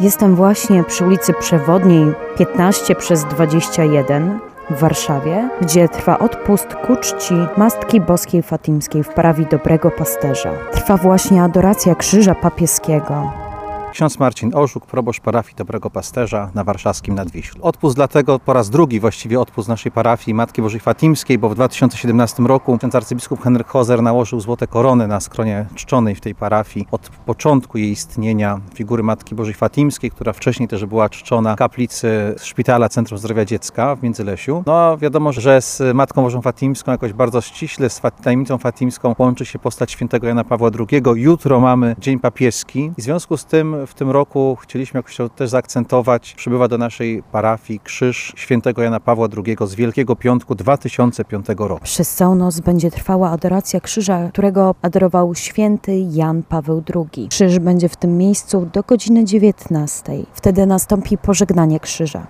Jestem właśnie przy ulicy Przewodniej 15 przez 21 w Warszawie, gdzie trwa odpust ku czci Mastki Boskiej Fatimskiej w parafii Dobrego Pasterza. Trwa właśnie adoracja Krzyża Papieskiego. Ksiądz Marcin Orzuk, proboszcz parafii Dobrego Pasterza na warszawskim Nadwiślu. Odpust dlatego po raz drugi właściwie odpust naszej parafii Matki Bożej Fatimskiej, bo w 2017 roku ksiądz arcybiskup Henryk Hozer nałożył złote korony na skronie czczonej w tej parafii. Od początku jej istnienia figury Matki Bożej Fatimskiej, która wcześniej też była czczona kaplicy Szpitala Centrum Zdrowia Dziecka w Międzylesiu. No wiadomo, że z Matką Bożą Fatimską jakoś bardzo ściśle, z tajemnicą fatimską łączy się postać świętego Jana Pawła II. Jutro mamy Dzień Papieski i w związku z tym w tym roku chcieliśmy jakoś to też zaakcentować. Przybywa do naszej parafii krzyż świętego Jana Pawła II z Wielkiego Piątku 2005 roku. Przez całą noc będzie trwała adoracja krzyża, którego adorował święty Jan Paweł II. Krzyż będzie w tym miejscu do godziny 19. Wtedy nastąpi pożegnanie krzyża.